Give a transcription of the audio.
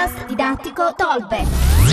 podcast didattico Tolbe.